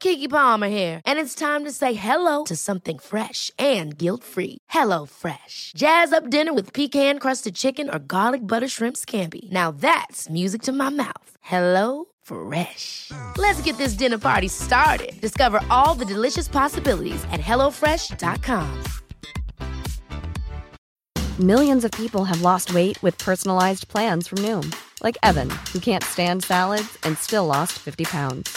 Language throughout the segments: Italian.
Kiki Palmer here, and it's time to say hello to something fresh and guilt-free. Hello Fresh. Jazz up dinner with pecan-crusted chicken or garlic butter shrimp scampi. Now that's music to my mouth. Hello Fresh. Let's get this dinner party started. Discover all the delicious possibilities at hellofresh.com. Millions of people have lost weight with personalized plans from Noom, like Evan, who can't stand salads and still lost 50 pounds.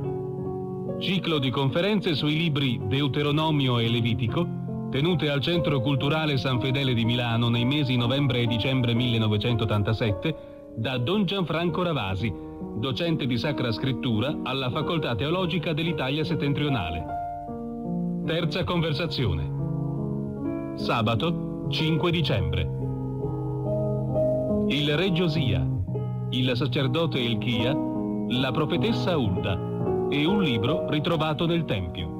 Ciclo di conferenze sui libri Deuteronomio e Levitico, tenute al Centro Culturale San Fedele di Milano nei mesi novembre e dicembre 1987, da Don Gianfranco Ravasi, docente di Sacra Scrittura alla Facoltà Teologica dell'Italia Settentrionale. Terza conversazione. Sabato 5 dicembre. Il re Giosia, il sacerdote Elchia, la profetessa Ulda e un libro ritrovato nel Tempio.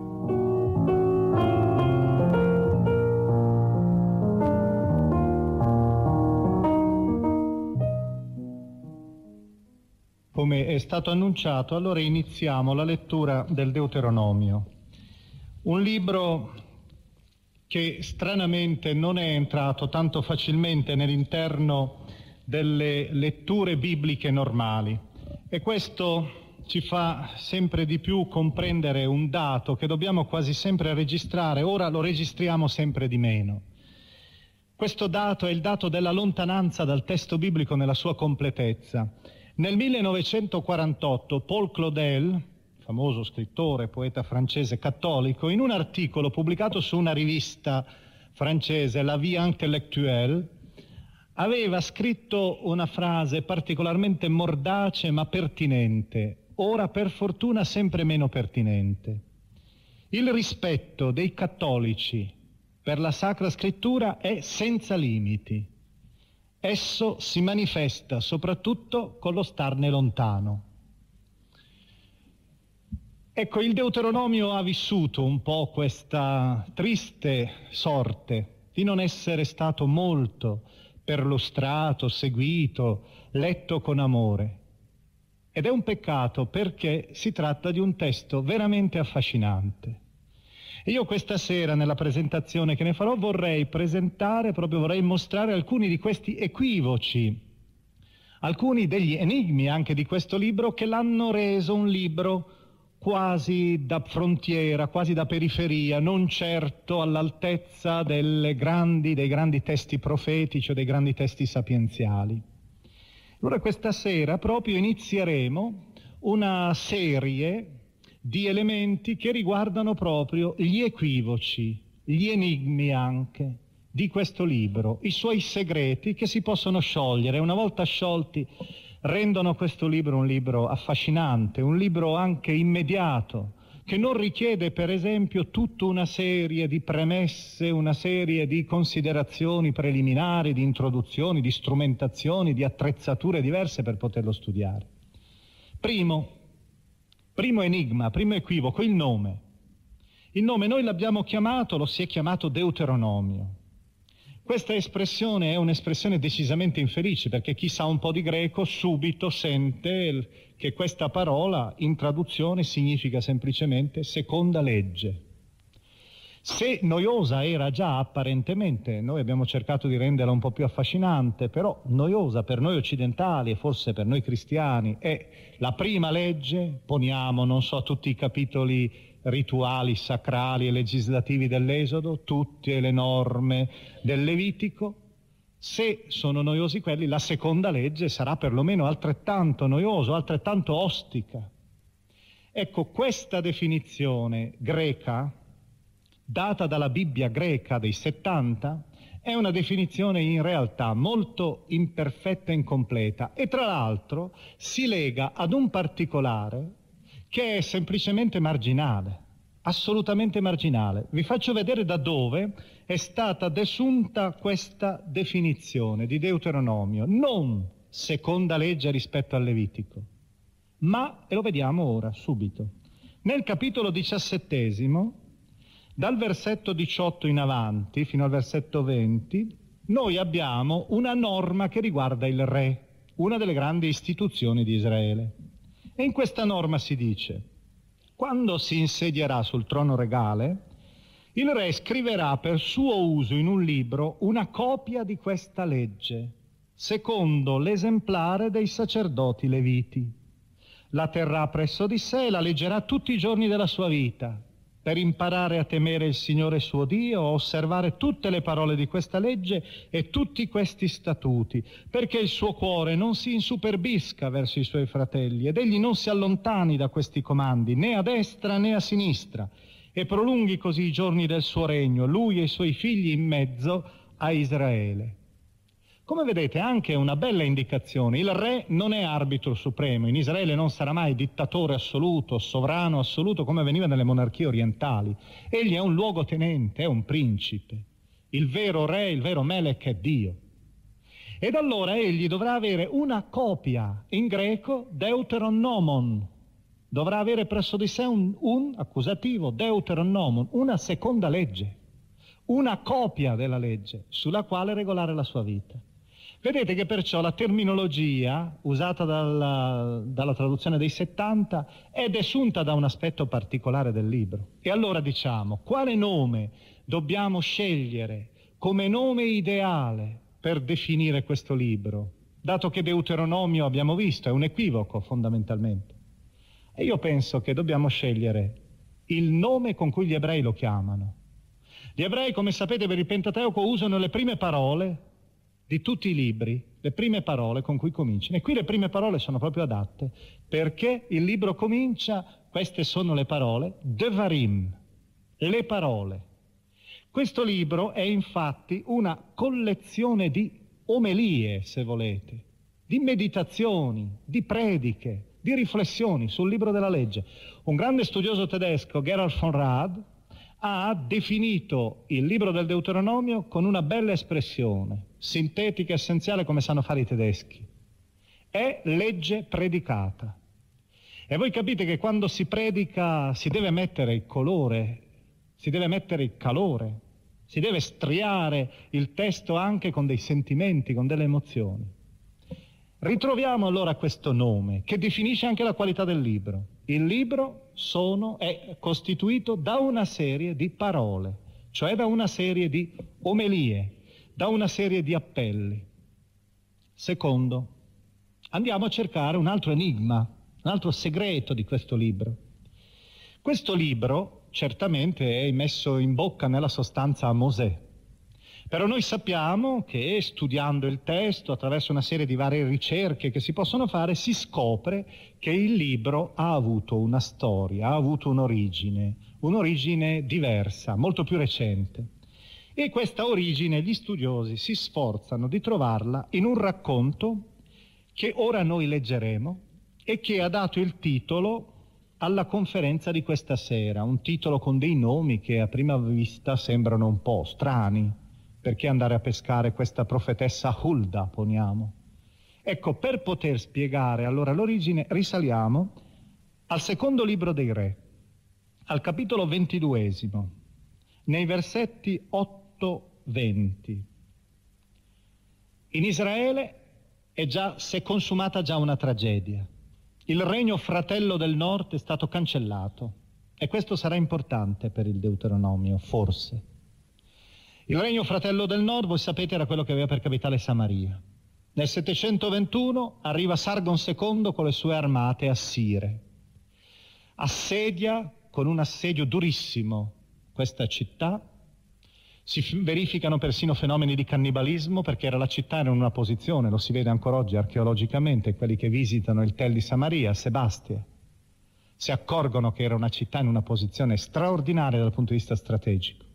Come è stato annunciato, allora iniziamo la lettura del Deuteronomio, un libro che stranamente non è entrato tanto facilmente nell'interno delle letture bibliche normali e questo ci fa sempre di più comprendere un dato che dobbiamo quasi sempre registrare, ora lo registriamo sempre di meno. Questo dato è il dato della lontananza dal testo biblico nella sua completezza. Nel 1948 Paul Claudel, famoso scrittore, poeta francese cattolico, in un articolo pubblicato su una rivista francese, La Vie Intellectuelle, aveva scritto una frase particolarmente mordace ma pertinente, ora per fortuna sempre meno pertinente. Il rispetto dei cattolici per la Sacra Scrittura è senza limiti. Esso si manifesta soprattutto con lo starne lontano. Ecco, il Deuteronomio ha vissuto un po' questa triste sorte di non essere stato molto perlustrato, seguito, letto con amore. Ed è un peccato perché si tratta di un testo veramente affascinante. E io questa sera nella presentazione che ne farò vorrei presentare, proprio vorrei mostrare alcuni di questi equivoci, alcuni degli enigmi anche di questo libro che l'hanno reso un libro quasi da frontiera, quasi da periferia, non certo all'altezza grandi, dei grandi testi profetici o dei grandi testi sapienziali. Allora questa sera proprio inizieremo una serie di elementi che riguardano proprio gli equivoci, gli enigmi anche di questo libro, i suoi segreti che si possono sciogliere. Una volta sciolti rendono questo libro un libro affascinante, un libro anche immediato, che non richiede per esempio tutta una serie di premesse, una serie di considerazioni preliminari, di introduzioni, di strumentazioni, di attrezzature diverse per poterlo studiare. Primo, Primo enigma, primo equivoco, il nome. Il nome noi l'abbiamo chiamato, lo si è chiamato Deuteronomio. Questa espressione è un'espressione decisamente infelice perché chi sa un po' di greco subito sente che questa parola in traduzione significa semplicemente seconda legge. Se noiosa era già apparentemente, noi abbiamo cercato di renderla un po' più affascinante, però noiosa per noi occidentali e forse per noi cristiani è la prima legge, poniamo, non so, tutti i capitoli rituali, sacrali e legislativi dell'Esodo, tutte le norme del Levitico, se sono noiosi quelli, la seconda legge sarà perlomeno altrettanto noiosa, altrettanto ostica. Ecco, questa definizione greca, data dalla Bibbia greca dei 70, è una definizione in realtà molto imperfetta e incompleta e tra l'altro si lega ad un particolare che è semplicemente marginale, assolutamente marginale. Vi faccio vedere da dove è stata desunta questa definizione di Deuteronomio, non seconda legge rispetto al Levitico, ma, e lo vediamo ora, subito, nel capitolo diciassettesimo, dal versetto 18 in avanti fino al versetto 20, noi abbiamo una norma che riguarda il re, una delle grandi istituzioni di Israele. E in questa norma si dice, quando si insedierà sul trono regale, il re scriverà per suo uso in un libro una copia di questa legge, secondo l'esemplare dei sacerdoti leviti. La terrà presso di sé e la leggerà tutti i giorni della sua vita per imparare a temere il Signore suo Dio, a osservare tutte le parole di questa legge e tutti questi statuti, perché il suo cuore non si insuperbisca verso i suoi fratelli ed egli non si allontani da questi comandi, né a destra né a sinistra, e prolunghi così i giorni del suo regno, lui e i suoi figli in mezzo a Israele. Come vedete anche una bella indicazione, il re non è arbitro supremo, in Israele non sarà mai dittatore assoluto, sovrano assoluto come veniva nelle monarchie orientali, egli è un luogotenente, è un principe, il vero re, il vero melech è Dio. Ed allora egli dovrà avere una copia in greco deuteronomon, dovrà avere presso di sé un, un accusativo deuteronomon, una seconda legge, una copia della legge sulla quale regolare la sua vita. Vedete che perciò la terminologia usata dalla, dalla, traduzione dei 70 è desunta da un aspetto particolare del libro. E allora diciamo, quale nome dobbiamo scegliere come nome ideale per definire questo libro? Dato che Deuteronomio, abbiamo visto, è un equivoco fondamentalmente. E io penso che dobbiamo scegliere il nome con cui gli ebrei lo chiamano. Gli ebrei, come sapete, per il Pentateuco usano le prime parole di tutti i libri le prime parole con cui cominciano. E qui le prime parole sono proprio adatte, perché il libro comincia, queste sono le parole, Devarim, le parole. Questo libro è infatti una collezione di omelie, se volete, di meditazioni, di prediche, di riflessioni sul libro della legge. Un grande studioso tedesco, Gerhard von Rad, ha definito il libro del Deuteronomio con una bella espressione, sintetica, essenziale come sanno fare i tedeschi. È legge predicata. E voi capite che quando si predica si deve mettere il colore, si deve mettere il calore, si deve striare il testo anche con dei sentimenti, con delle emozioni. Ritroviamo allora questo nome che definisce anche la qualità del libro. Il libro sono, è costituito da una serie di parole, cioè da una serie di omelie, da una serie di appelli. Secondo, andiamo a cercare un altro enigma, un altro segreto di questo libro. Questo libro certamente è messo in bocca nella sostanza a Mosè, però noi sappiamo che studiando il testo, attraverso una serie di varie ricerche che si possono fare, si scopre che il libro ha avuto una storia, ha avuto un'origine, un'origine diversa, molto più recente. E questa origine gli studiosi si sforzano di trovarla in un racconto che ora noi leggeremo e che ha dato il titolo alla conferenza di questa sera, un titolo con dei nomi che a prima vista sembrano un po' strani. Perché andare a pescare questa profetessa Hulda, poniamo? Ecco, per poter spiegare allora l'origine, risaliamo al secondo libro dei re, al capitolo ventiduesimo, nei versetti 8-20. In Israele già, si è consumata già una tragedia. Il regno fratello del nord è stato cancellato E questo sarà importante per il Deuteronomio, forse. Il regno fratello del nord, voi sapete, era quello che aveva per capitale Samaria. Nel 721 arriva Sargon II con le sue armate assire. Assedia con un assedio durissimo questa città. Si verificano persino fenomeni di cannibalismo perché era la città era in una posizione, lo si vede ancora oggi archeologicamente, quelli che visitano il Tel di Samaria, Sebastia si accorgono che era una città in una posizione straordinaria dal punto di vista strategico.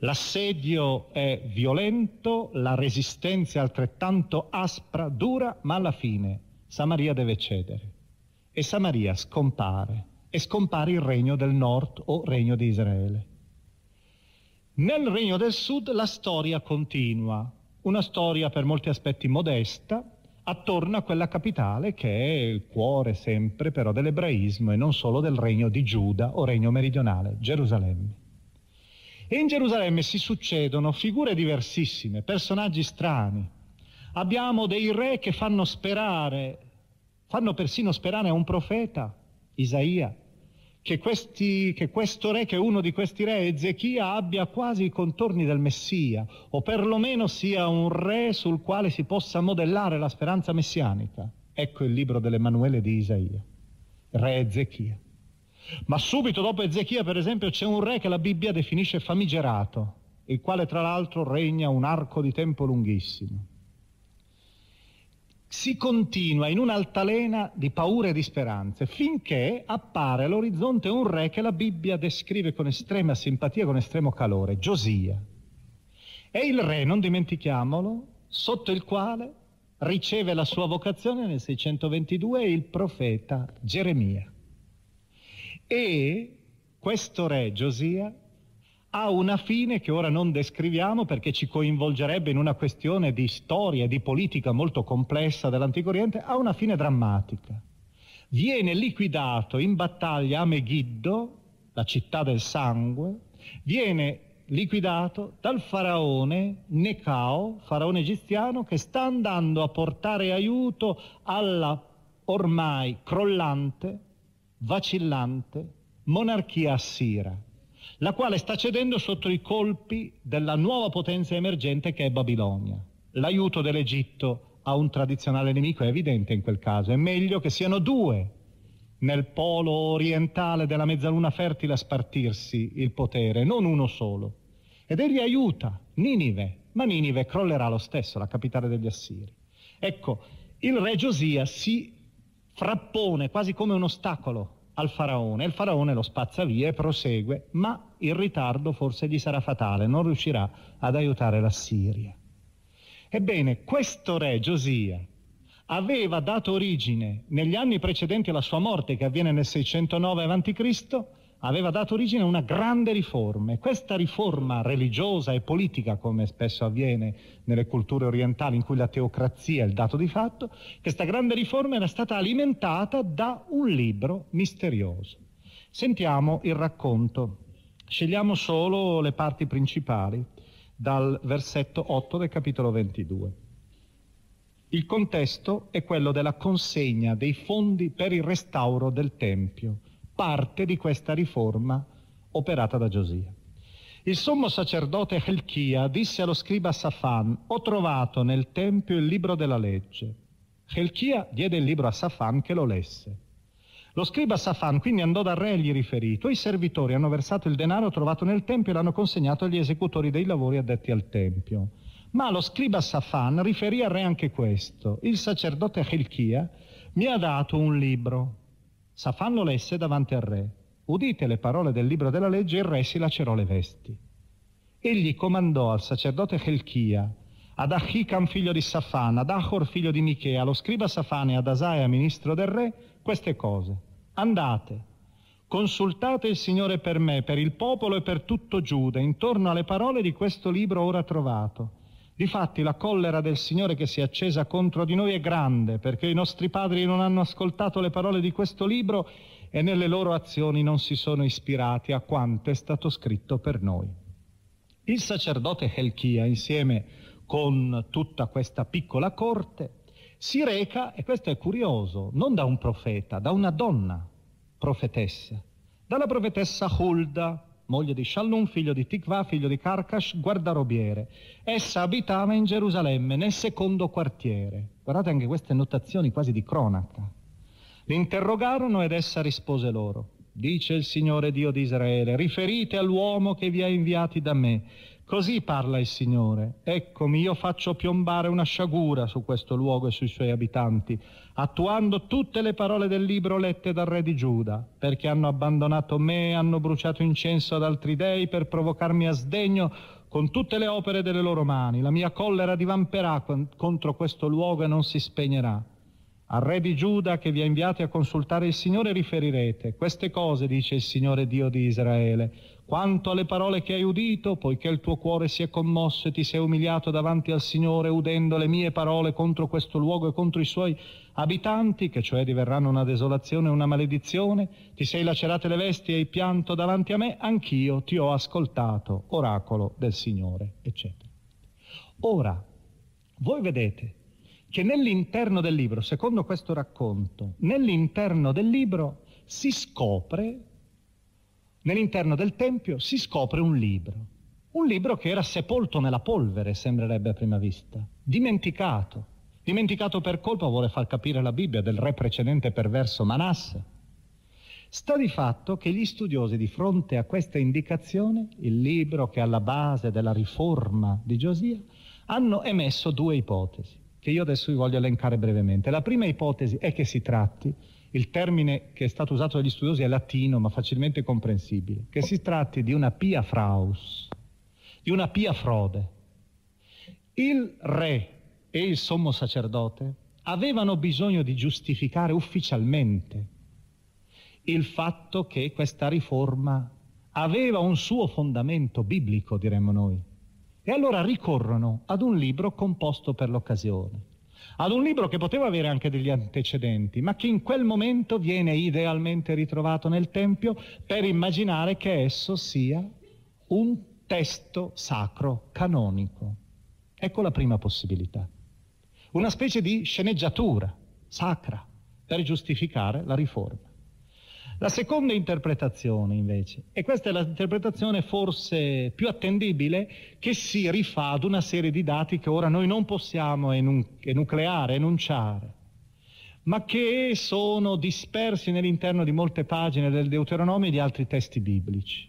L'assedio è violento, la resistenza è altrettanto aspra, dura, ma alla fine Samaria deve cedere. E Samaria scompare, e scompare il regno del nord o regno di Israele. Nel regno del sud la storia continua, una storia per molti aspetti modesta, attorno a quella capitale che è il cuore sempre però dell'ebraismo e non solo del regno di Giuda o regno meridionale, Gerusalemme. E in Gerusalemme si succedono figure diversissime, personaggi strani. Abbiamo dei re che fanno sperare, fanno persino sperare a un profeta, Isaia, che, questi, che, questo re, che uno di questi re, Ezechia, abbia quasi i contorni del Messia, o perlomeno sia un re sul quale si possa modellare la speranza messianica. Ecco il libro dell'Emanuele di Isaia, re Ezechia. Ma subito dopo Ezechia, per esempio, c'è un re che la Bibbia definisce famigerato, il quale tra l'altro regna un arco di tempo lunghissimo si continua in un'altalena di paure e di speranze, finché appare all'orizzonte un re che la Bibbia descrive con estrema simpatia, con estremo calore, Giosia. È il re, non dimentichiamolo, sotto il quale riceve la sua vocazione nel 622 il profeta Geremia. E questo re, Giosia, ha una fine che ora non descriviamo perché ci coinvolgerebbe in una questione di storia e di politica molto complessa dell'Antico Oriente, ha una fine drammatica. Viene liquidato in battaglia a Megiddo, la città del sangue, viene liquidato dal faraone Necao, faraone egiziano, che sta andando a portare aiuto alla ormai crollante, vacillante monarchia assira la quale sta cedendo sotto i colpi della nuova potenza emergente che è Babilonia. L'aiuto dell'Egitto a un tradizionale nemico è evidente in quel caso, è meglio che siano due nel polo orientale della mezzaluna fertile a spartirsi il potere, non uno solo. Ed egli aiuta Ninive, ma Ninive crollerà lo stesso, la capitale degli Assiri. Ecco, il re Giosia si frappone quasi come un ostacolo al faraone. Il faraone lo spazza via e prosegue, ma il ritardo forse gli sarà fatale, non riuscirà ad aiutare la Siria. Ebbene, questo re Giosia aveva dato origine negli anni precedenti alla sua morte, che avviene nel 609 a.C., aveva dato origine a una grande riforma e questa riforma religiosa e politica, come spesso avviene nelle culture orientali in cui la teocrazia è il dato di fatto, questa grande riforma era stata alimentata da un libro misterioso. Sentiamo il racconto, scegliamo solo le parti principali dal versetto 8 del capitolo 22. Il contesto è quello della consegna dei fondi per il restauro del Tempio parte di questa riforma operata da Giosia. Il sommo sacerdote Helchia disse allo scriba Safan, ho trovato nel Tempio il libro della legge. Helchia diede il libro a Safan che lo lesse. Lo scriba Safan quindi andò dal re e gli riferì, i servitori hanno versato il denaro trovato nel Tempio e l'hanno consegnato agli esecutori dei lavori addetti al Tempio. Ma lo scriba Safan riferì al re anche questo, il sacerdote Helchia mi ha dato un libro Safan lo lesse davanti al re. Udite le parole del libro della legge, il re si lacerò le vesti. Egli comandò al sacerdote Helchia, ad Achikam figlio di Safan, ad Achor figlio di Michea, allo scriba Safan e ad Asaia ministro del re, queste cose. Andate, consultate il Signore per me, per il popolo e per tutto Giuda, intorno alle parole di questo libro ora trovato Difatti la collera del Signore che si è accesa contro di noi è grande, perché i nostri padri non hanno ascoltato le parole di questo libro e nelle loro azioni non si sono ispirati a quanto è stato scritto per noi. Il sacerdote Helchia, insieme con tutta questa piccola corte, si reca, e questo è curioso, non da un profeta, da una donna profetessa, dalla profetessa Hulda, moglie di Shallum, figlio di Tikva, figlio di Karkash, guardarobiere. Essa abitava in Gerusalemme, nel secondo quartiere. Guardate anche queste notazioni quasi di cronaca. L'interrogarono ed essa rispose loro. Dice il Signore Dio di Israele, riferite all'uomo che vi ha inviati da me. Così parla il Signore. Eccomi, io faccio piombare una sciagura su questo luogo e sui suoi abitanti, attuando tutte le parole del libro lette dal re di Giuda, perché hanno abbandonato me, hanno bruciato incenso ad altri dei per provocarmi a sdegno con tutte le opere delle loro mani. La mia collera divamperà contro questo luogo e non si spegnerà. Al re di Giuda che vi ha inviati a consultare il Signore riferirete. Queste cose dice il Signore Dio di Israele. Quanto alle parole che hai udito, poiché il tuo cuore si è commosso e ti sei umiliato davanti al Signore udendo le mie parole contro questo luogo e contro i suoi abitanti, che cioè diverranno una desolazione e una maledizione, ti sei lacerate le vesti e hai pianto davanti a me, anch'io ti ho ascoltato, oracolo del Signore, eccetera. Ora, voi vedete che nell'interno del libro, secondo questo racconto, nell'interno del libro si scopre, nell'interno del Tempio si scopre un libro, un libro che era sepolto nella polvere, sembrerebbe a prima vista, dimenticato, dimenticato per colpa, vuole far capire la Bibbia, del re precedente perverso Manasse. Sta di fatto che gli studiosi di fronte a questa indicazione, il libro che è alla base della riforma di Giosia, hanno emesso due ipotesi che io adesso vi voglio elencare brevemente. La prima ipotesi è che si tratti, il termine che è stato usato dagli studiosi è latino ma facilmente comprensibile, che si tratti di una pia fraus, di una pia frode. Il re e il sommo sacerdote avevano bisogno di giustificare ufficialmente il fatto che questa riforma aveva un suo fondamento biblico, diremmo noi. E allora ricorrono ad un libro composto per l'occasione, ad un libro che poteva avere anche degli antecedenti, ma che in quel momento viene idealmente ritrovato nel Tempio per immaginare che esso sia un testo sacro canonico. Ecco la prima possibilità. Una specie di sceneggiatura sacra per giustificare la riforma. La seconda interpretazione invece, e questa è l'interpretazione forse più attendibile, che si rifà ad una serie di dati che ora noi non possiamo enucleare, enunciare, ma che sono dispersi nell'interno di molte pagine del Deuteronomio e di altri testi biblici.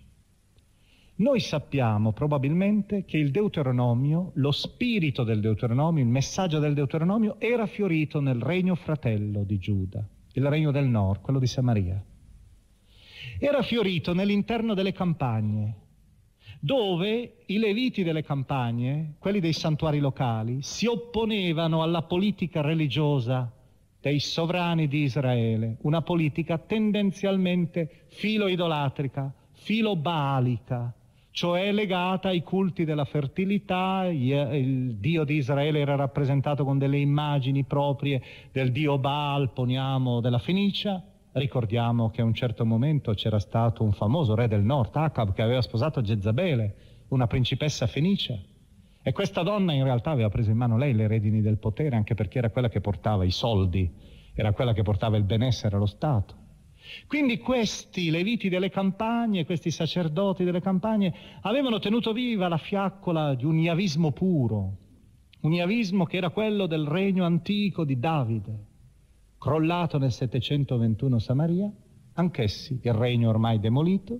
Noi sappiamo probabilmente che il Deuteronomio, lo spirito del Deuteronomio, il messaggio del Deuteronomio era fiorito nel regno fratello di Giuda, il regno del nord, quello di Samaria era fiorito nell'interno delle campagne, dove i leviti delle campagne, quelli dei santuari locali, si opponevano alla politica religiosa dei sovrani di Israele, una politica tendenzialmente filo-idolatrica, filo-baalica, cioè legata ai culti della fertilità, il dio di Israele era rappresentato con delle immagini proprie del dio Baal, poniamo, della Fenicia, Ricordiamo che a un certo momento c'era stato un famoso re del nord, Acab, che aveva sposato Jezabele, una principessa fenicia. E questa donna in realtà aveva preso in mano lei le redini del potere, anche perché era quella che portava i soldi, era quella che portava il benessere allo Stato. Quindi questi leviti delle campagne, questi sacerdoti delle campagne, avevano tenuto viva la fiaccola di un iavismo puro, un iavismo che era quello del regno antico di Davide crollato nel 721 Samaria, anch'essi, il regno ormai demolito,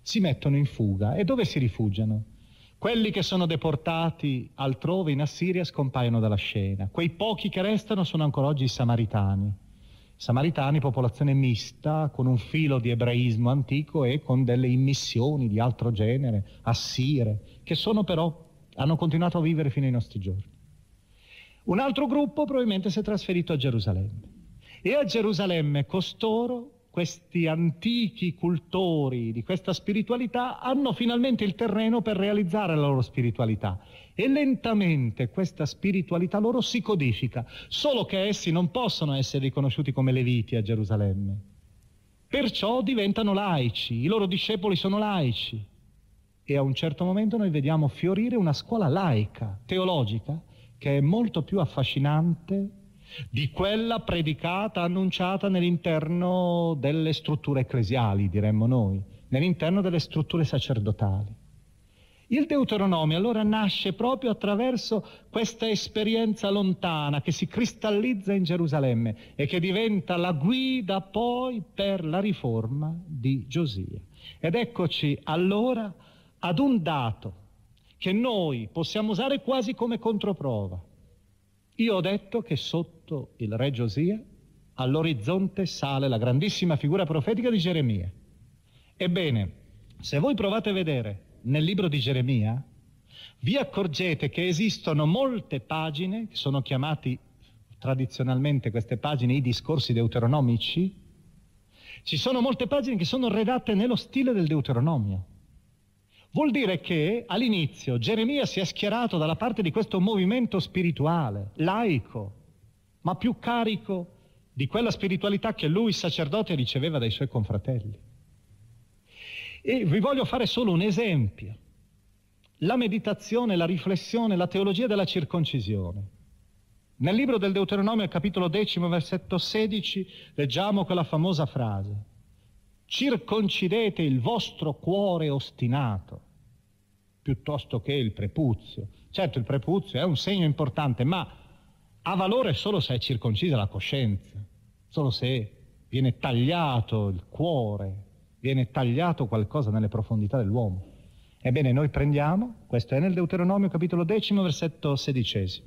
si mettono in fuga. E dove si rifugiano? Quelli che sono deportati altrove in Assiria scompaiono dalla scena. Quei pochi che restano sono ancora oggi i samaritani. Samaritani, popolazione mista, con un filo di ebraismo antico e con delle immissioni di altro genere, assire, che sono però, hanno continuato a vivere fino ai nostri giorni. Un altro gruppo probabilmente si è trasferito a Gerusalemme. E a Gerusalemme costoro, questi antichi cultori di questa spiritualità, hanno finalmente il terreno per realizzare la loro spiritualità. E lentamente questa spiritualità loro si codifica, solo che essi non possono essere riconosciuti come leviti a Gerusalemme. Perciò diventano laici, i loro discepoli sono laici. E a un certo momento noi vediamo fiorire una scuola laica, teologica, che è molto più affascinante di quella predicata, annunciata nell'interno delle strutture ecclesiali, diremmo noi, nell'interno delle strutture sacerdotali. Il Deuteronomio allora nasce proprio attraverso questa esperienza lontana che si cristallizza in Gerusalemme e che diventa la guida poi per la riforma di Giosia. Ed eccoci allora ad un dato che noi possiamo usare quasi come controprova. Io ho detto che sotto il re Giosia all'orizzonte sale la grandissima figura profetica di Geremia. Ebbene, se voi provate a vedere nel libro di Geremia, vi accorgete che esistono molte pagine, che sono chiamati tradizionalmente queste pagine i discorsi deuteronomici, ci sono molte pagine che sono redatte nello stile del Deuteronomio. Vuol dire che all'inizio Geremia si è schierato dalla parte di questo movimento spirituale, laico, ma più carico di quella spiritualità che lui, sacerdote, riceveva dai suoi confratelli. E vi voglio fare solo un esempio. La meditazione, la riflessione, la teologia della circoncisione. Nel libro del Deuteronomio, capitolo decimo, versetto 16, leggiamo quella famosa frase. Circoncidete il vostro cuore ostinato, piuttosto che il prepuzio. Certo, il prepuzio è un segno importante, ma ha valore solo se è circoncisa la coscienza, solo se viene tagliato il cuore, viene tagliato qualcosa nelle profondità dell'uomo. Ebbene, noi prendiamo, questo è nel Deuteronomio capitolo decimo, versetto sedicesimo.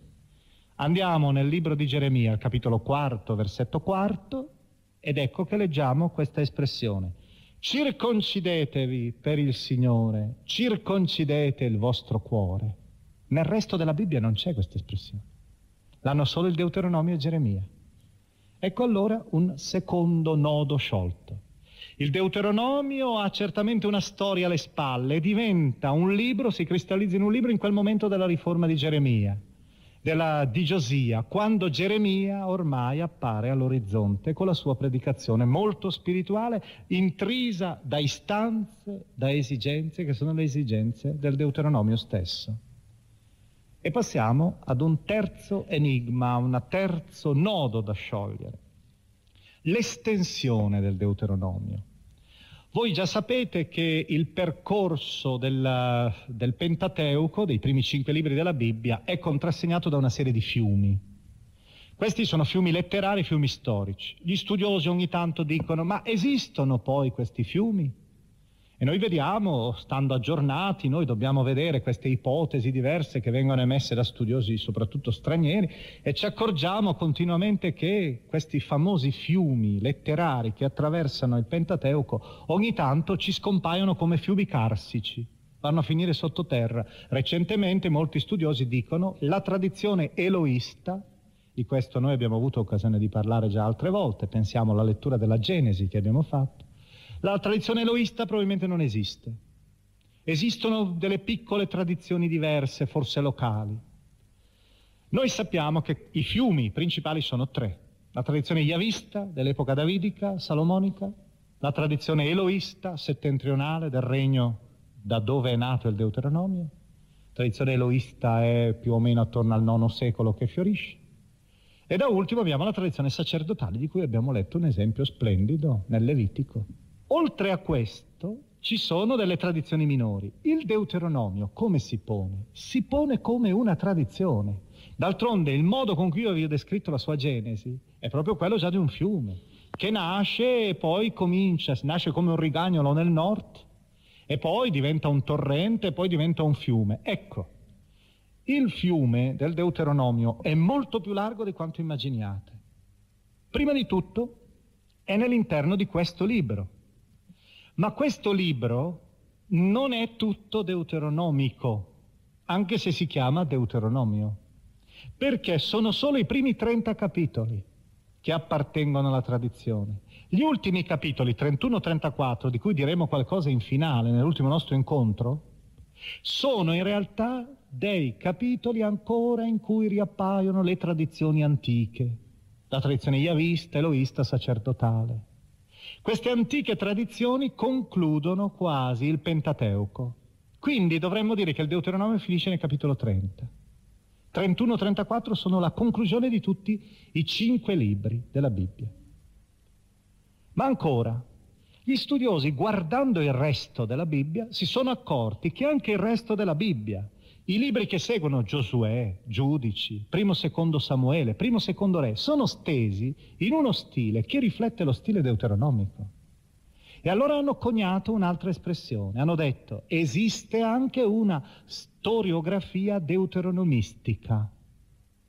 Andiamo nel libro di Geremia, capitolo quarto, versetto quarto, ed ecco che leggiamo questa espressione. Circoncidetevi per il Signore, circoncidete il vostro cuore. Nel resto della Bibbia non c'è questa espressione. L'hanno solo il Deuteronomio e Geremia. Ecco allora un secondo nodo sciolto. Il Deuteronomio ha certamente una storia alle spalle, diventa un libro, si cristallizza in un libro in quel momento della riforma di Geremia, della, di Giosia, quando Geremia ormai appare all'orizzonte con la sua predicazione molto spirituale, intrisa da istanze, da esigenze che sono le esigenze del Deuteronomio stesso. E passiamo ad un terzo enigma, un terzo nodo da sciogliere l'estensione del Deuteronomio. Voi già sapete che il percorso del, del, Pentateuco, dei primi cinque libri della Bibbia, è contrassegnato da una serie di fiumi. Questi sono fiumi letterari, fiumi storici. Gli studiosi ogni tanto dicono, ma esistono poi questi fiumi? E noi vediamo, stando aggiornati, noi dobbiamo vedere queste ipotesi diverse che vengono emesse da studiosi soprattutto stranieri e ci accorgiamo continuamente che questi famosi fiumi letterari che attraversano il Pentateuco ogni tanto ci scompaiono come fiumi carsici, vanno a finire sottoterra. Recentemente molti studiosi dicono la tradizione eloista di questo noi abbiamo avuto occasione di parlare già altre volte, pensiamo alla lettura della Genesi che abbiamo fatto la tradizione eloista probabilmente non esiste. Esistono delle piccole tradizioni diverse, forse locali. Noi sappiamo che i fiumi principali sono tre. La tradizione yavista dell'epoca davidica, salomonica, la tradizione eloista settentrionale del regno da dove è nato il Deuteronomio. La tradizione eloista è più o meno attorno al IX secolo che fiorisce. E da ultimo abbiamo la tradizione sacerdotale di cui abbiamo letto un esempio splendido nel Levitico. Oltre a questo ci sono delle tradizioni minori. Il Deuteronomio come si pone? Si pone come una tradizione. D'altronde il modo con cui io vi ho descritto la sua genesi è proprio quello già di un fiume, che nasce e poi comincia, nasce come un rigagnolo nel nord e poi diventa un torrente e poi diventa un fiume. Ecco, il fiume del Deuteronomio è molto più largo di quanto immaginiate. Prima di tutto è nell'interno di questo libro ma questo libro non è tutto deuteronomico, anche se si chiama Deuteronomio, perché sono solo i primi 30 capitoli che appartengono alla tradizione. Gli ultimi capitoli, 31-34, di cui diremo qualcosa in finale, nell'ultimo nostro incontro, sono in realtà dei capitoli ancora in cui riappaiono le tradizioni antiche, la tradizione yavista, eloista, sacerdotale. Queste antiche tradizioni concludono quasi il Pentateuco. Quindi dovremmo dire che il Deuteronomio finisce nel capitolo 30. 31-34 sono la conclusione di tutti i cinque libri della Bibbia. Ma ancora, gli studiosi, guardando il resto della Bibbia, si sono accorti che anche il resto della Bibbia, i libri che seguono Giosuè, Giudici, primo secondo Samuele, primo secondo Re, sono stesi in uno stile che riflette lo stile deuteronomico. E allora hanno coniato un'altra espressione, hanno detto esiste anche una storiografia deuteronomistica.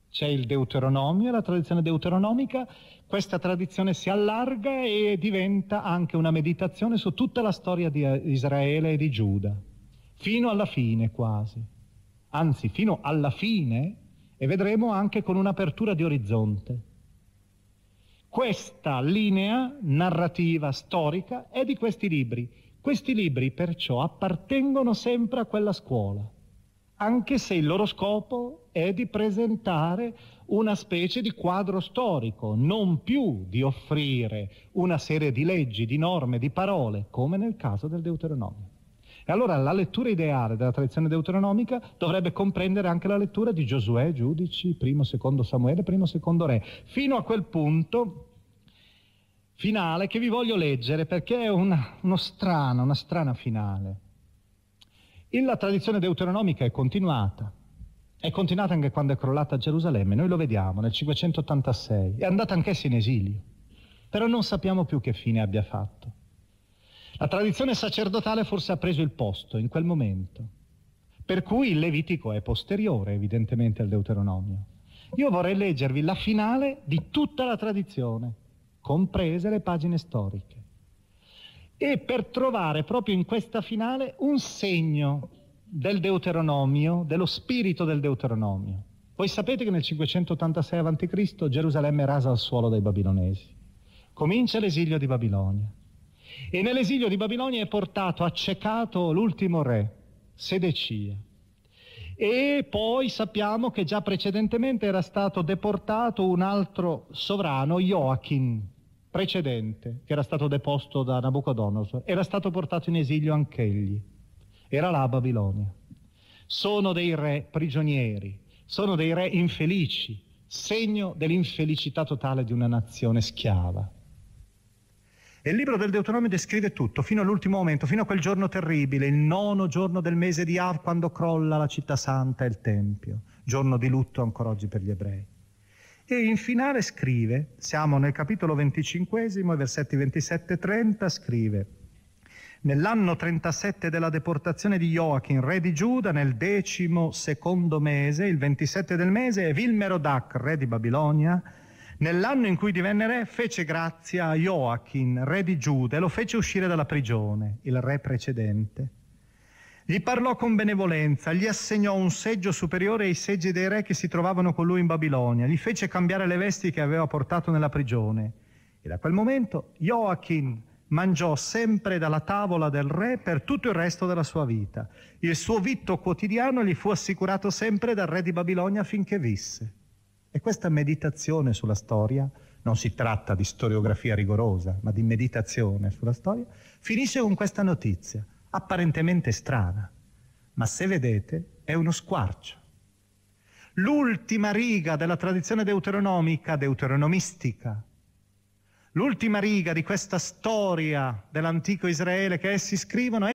C'è il Deuteronomio, la tradizione deuteronomica, questa tradizione si allarga e diventa anche una meditazione su tutta la storia di Israele e di Giuda, fino alla fine quasi, anzi fino alla fine e vedremo anche con un'apertura di orizzonte. Questa linea narrativa storica è di questi libri. Questi libri perciò appartengono sempre a quella scuola, anche se il loro scopo è di presentare una specie di quadro storico, non più di offrire una serie di leggi, di norme, di parole, come nel caso del Deuteronomio. E allora la lettura ideale della tradizione deuteronomica dovrebbe comprendere anche la lettura di Giosuè, Giudici, primo, secondo Samuele, primo, secondo Re, fino a quel punto finale che vi voglio leggere perché è una, uno strano, una strana finale. E la tradizione deuteronomica è continuata, è continuata anche quando è crollata Gerusalemme, noi lo vediamo nel 586, è andata anch'essa in esilio, però non sappiamo più che fine abbia fatto. La tradizione sacerdotale forse ha preso il posto in quel momento, per cui il Levitico è posteriore evidentemente al Deuteronomio. Io vorrei leggervi la finale di tutta la tradizione, comprese le pagine storiche, e per trovare proprio in questa finale un segno del Deuteronomio, dello spirito del Deuteronomio. Voi sapete che nel 586 a.C. Gerusalemme è rasa al suolo dai babilonesi. Comincia l'esilio di Babilonia. E nell'esilio di Babilonia è portato, accecato l'ultimo re, Sedecia. E poi sappiamo che già precedentemente era stato deportato un altro sovrano, Joachim, precedente, che era stato deposto da Nabucodonosor. Era stato portato in esilio anch'egli. Era là a Babilonia. Sono dei re prigionieri, sono dei re infelici, segno dell'infelicità totale di una nazione schiava. E il libro del Deuteronomio descrive tutto, fino all'ultimo momento, fino a quel giorno terribile, il nono giorno del mese di Av, quando crolla la città santa e il Tempio, giorno di lutto ancora oggi per gli ebrei. E in finale scrive, siamo nel capitolo 25, versetti 27 e 30, scrive, Nell'anno 37 della deportazione di Joachim, re di Giuda, nel decimo secondo mese, il 27 del mese, Vilmerodac, re di Babilonia, Nell'anno in cui divenne re fece grazia a Joachim, re di Giuda, e lo fece uscire dalla prigione, il re precedente. Gli parlò con benevolenza, gli assegnò un seggio superiore ai seggi dei re che si trovavano con lui in Babilonia, gli fece cambiare le vesti che aveva portato nella prigione. E da quel momento Joachim mangiò sempre dalla tavola del re per tutto il resto della sua vita. Il suo vitto quotidiano gli fu assicurato sempre dal re di Babilonia finché visse. E questa meditazione sulla storia, non si tratta di storiografia rigorosa, ma di meditazione sulla storia, finisce con questa notizia, apparentemente strana, ma se vedete è uno squarcio. L'ultima riga della tradizione deuteronomica, deuteronomistica, l'ultima riga di questa storia dell'antico Israele che essi scrivono è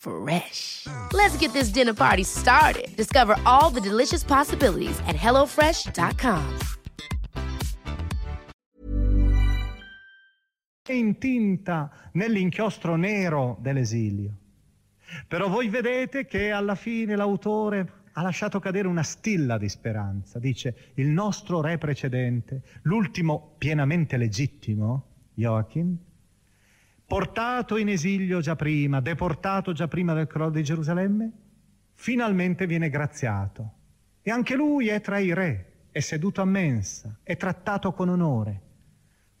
Fresh. Let's get this dinner party started. Discover all the delicious possibilities at hellofresh.com. intinta nell'inchiostro nero dell'esilio. Però voi vedete che alla fine l'autore ha lasciato cadere una stilla di speranza. Dice, il nostro re precedente, l'ultimo pienamente legittimo, Joachim, portato in esilio già prima, deportato già prima del crollo di Gerusalemme, finalmente viene graziato. E anche lui è tra i re, è seduto a mensa, è trattato con onore,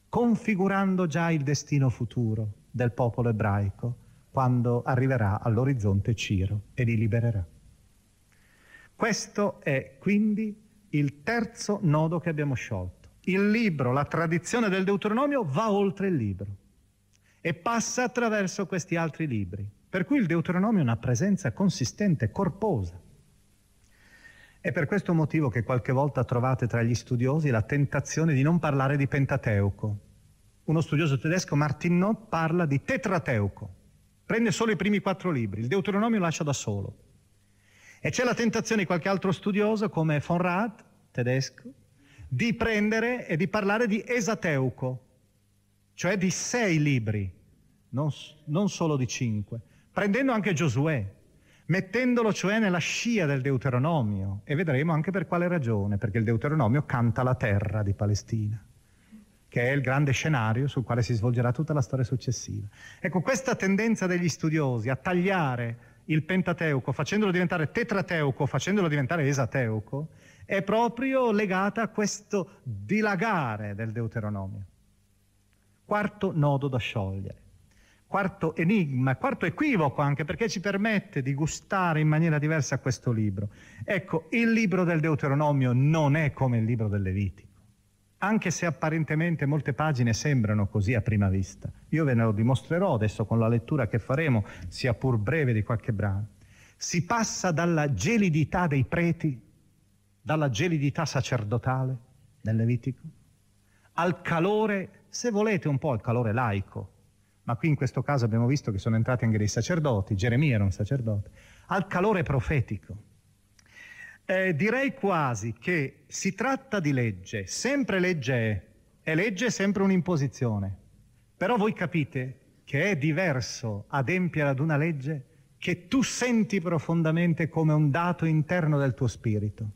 configurando già il destino futuro del popolo ebraico quando arriverà all'orizzonte Ciro e li libererà. Questo è quindi il terzo nodo che abbiamo sciolto. Il libro, la tradizione del Deuteronomio va oltre il libro e passa attraverso questi altri libri, per cui il Deuteronomio ha una presenza consistente, corposa. È per questo motivo che qualche volta trovate tra gli studiosi la tentazione di non parlare di Pentateuco. Uno studioso tedesco, Martin Nott, parla di Tetrateuco. Prende solo i primi quattro libri, il Deuteronomio lo lascia da solo. E c'è la tentazione di qualche altro studioso, come von Rath, tedesco, di prendere e di parlare di Esateuco, cioè di sei libri, non, non solo di cinque, prendendo anche Giosuè, mettendolo cioè nella scia del Deuteronomio e vedremo anche per quale ragione, perché il Deuteronomio canta la terra di Palestina, che è il grande scenario sul quale si svolgerà tutta la storia successiva. Ecco, questa tendenza degli studiosi a tagliare il Pentateuco, facendolo diventare Tetrateuco, facendolo diventare Esateuco, è proprio legata a questo dilagare del Deuteronomio. Quarto nodo da sciogliere. Quarto enigma, quarto equivoco anche perché ci permette di gustare in maniera diversa questo libro. Ecco, il libro del Deuteronomio non è come il libro del Levitico anche se apparentemente molte pagine sembrano così a prima vista. Io ve ne lo dimostrerò adesso con la lettura che faremo, sia pur breve di qualche brano. Si passa dalla gelidità dei preti, dalla gelidità sacerdotale del Levitico, al calore, se volete un po' al calore laico, ma qui in questo caso abbiamo visto che sono entrati anche dei sacerdoti, Geremia era un sacerdote, al calore profetico eh, direi quasi che si tratta di legge, sempre legge è, e legge è sempre un'imposizione. Però voi capite che è diverso adempiere ad una legge che tu senti profondamente come un dato interno del tuo spirito,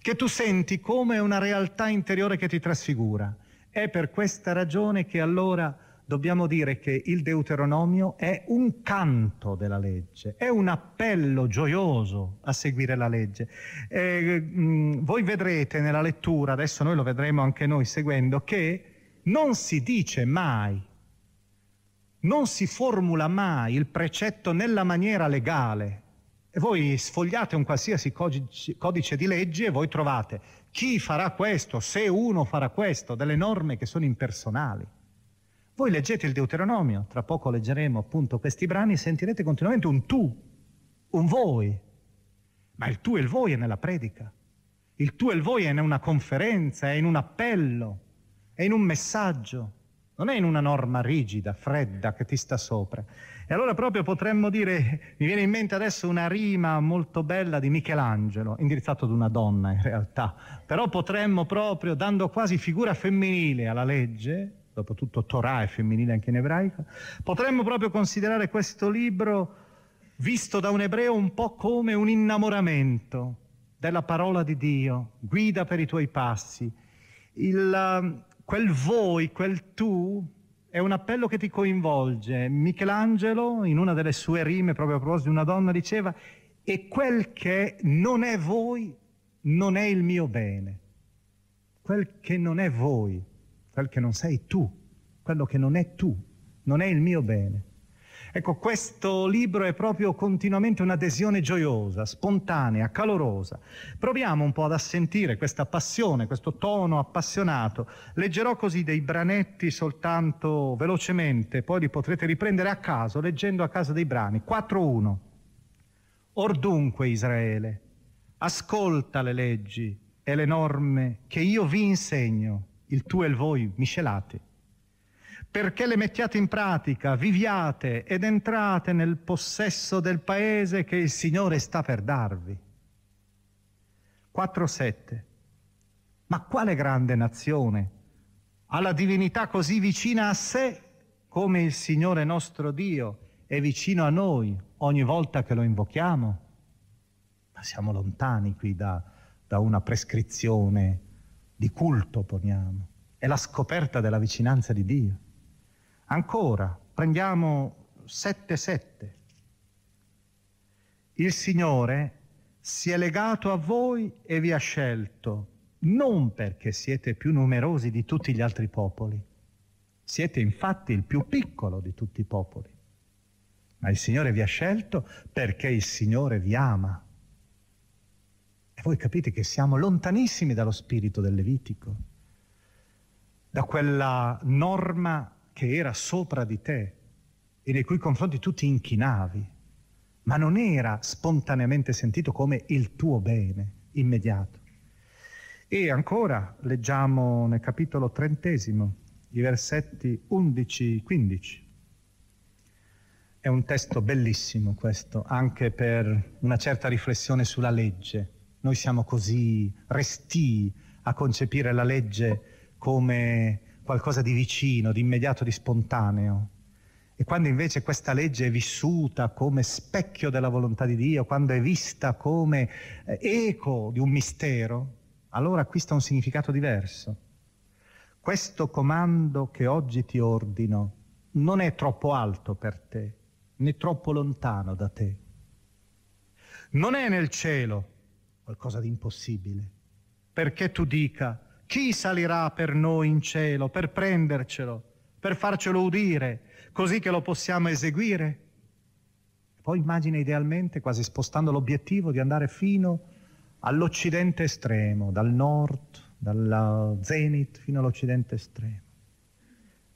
che tu senti come una realtà interiore che ti trasfigura. È per questa ragione che allora dobbiamo dire che il Deuteronomio è un canto della legge, è un appello gioioso a seguire la legge. Eh, mh, voi vedrete nella lettura, adesso noi lo vedremo anche noi seguendo, che non si dice mai, non si formula mai il precetto nella maniera legale. E voi sfogliate un qualsiasi codice, di leggi e voi trovate chi farà questo, se uno farà questo, delle norme che sono impersonali. Voi leggete il Deuteronomio, tra poco leggeremo appunto questi brani e sentirete continuamente un tu, un voi. Ma il tu e il voi è nella predica. Il tu e il voi è in una conferenza, è in un appello, è in un messaggio, non è in una norma rigida, fredda che ti sta sopra. E allora proprio potremmo dire, mi viene in mente adesso una rima molto bella di Michelangelo, indirizzato ad una donna in realtà, però potremmo proprio, dando quasi figura femminile alla legge, dopotutto Torah è femminile anche in ebraico, potremmo proprio considerare questo libro visto da un ebreo un po' come un innamoramento della parola di Dio, guida per i tuoi passi. Il, um, quel voi, quel tu, è un appello che ti coinvolge. Michelangelo, in una delle sue rime, proprio a proposito di una donna, diceva, e quel che non è voi non è il mio bene. Quel che non è voi quel che non sei tu, quello che non è tu, non è il mio bene. Ecco, questo libro è proprio continuamente un'adesione gioiosa, spontanea, calorosa. Proviamo un po' ad assentire questa passione, questo tono appassionato. Leggerò così dei branetti soltanto velocemente, poi li potrete riprendere a caso, leggendo a casa dei brani. 4.1. Or dunque, Israele, ascolta le leggi e le norme che io vi insegno il tu e il voi miscelati, perché le mettiate in pratica, viviate ed entrate nel possesso del paese che il Signore sta per darvi. 4.7. Ma quale grande nazione ha la divinità così vicina a sé come il Signore nostro Dio è vicino a noi ogni volta che lo invochiamo? Ma siamo lontani qui da, da una prescrizione di culto, poniamo. È la scoperta della vicinanza di Dio. Ancora, prendiamo 7-7. Il Signore si è legato a voi e vi ha scelto, non perché siete più numerosi di tutti gli altri popoli. Siete infatti il più piccolo di tutti i popoli. Ma il Signore vi ha scelto perché il Signore vi ama. E voi capite che siamo lontanissimi dallo spirito del Levitico, da quella norma che era sopra di te e nei cui confronti tu ti inchinavi, ma non era spontaneamente sentito come il tuo bene immediato. E ancora leggiamo nel capitolo trentesimo, i versetti 11-15. È un testo bellissimo questo, anche per una certa riflessione sulla legge. Noi siamo così restii a concepire la legge come qualcosa di vicino, di immediato, di spontaneo. E quando invece questa legge è vissuta come specchio della volontà di Dio, quando è vista come eh, eco di un mistero, allora acquista un significato diverso. Questo comando che oggi ti ordino non è troppo alto per te, né troppo lontano da te. Non è nel cielo qualcosa di impossibile, perché tu dica chi salirà per noi in cielo per prendercelo, per farcelo udire, così che lo possiamo eseguire? Poi immagina idealmente, quasi spostando l'obiettivo, di andare fino all'occidente estremo, dal nord, dalla zenit fino all'occidente estremo,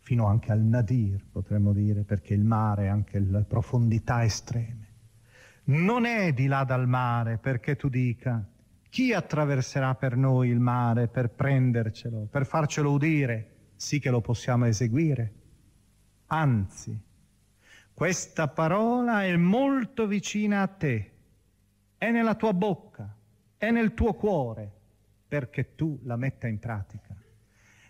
fino anche al nadir, potremmo dire, perché il mare ha anche le profondità estreme. Non è di là dal mare perché tu dica chi attraverserà per noi il mare per prendercelo, per farcelo udire, sì che lo possiamo eseguire? Anzi, questa parola è molto vicina a te, è nella tua bocca, è nel tuo cuore, perché tu la metta in pratica.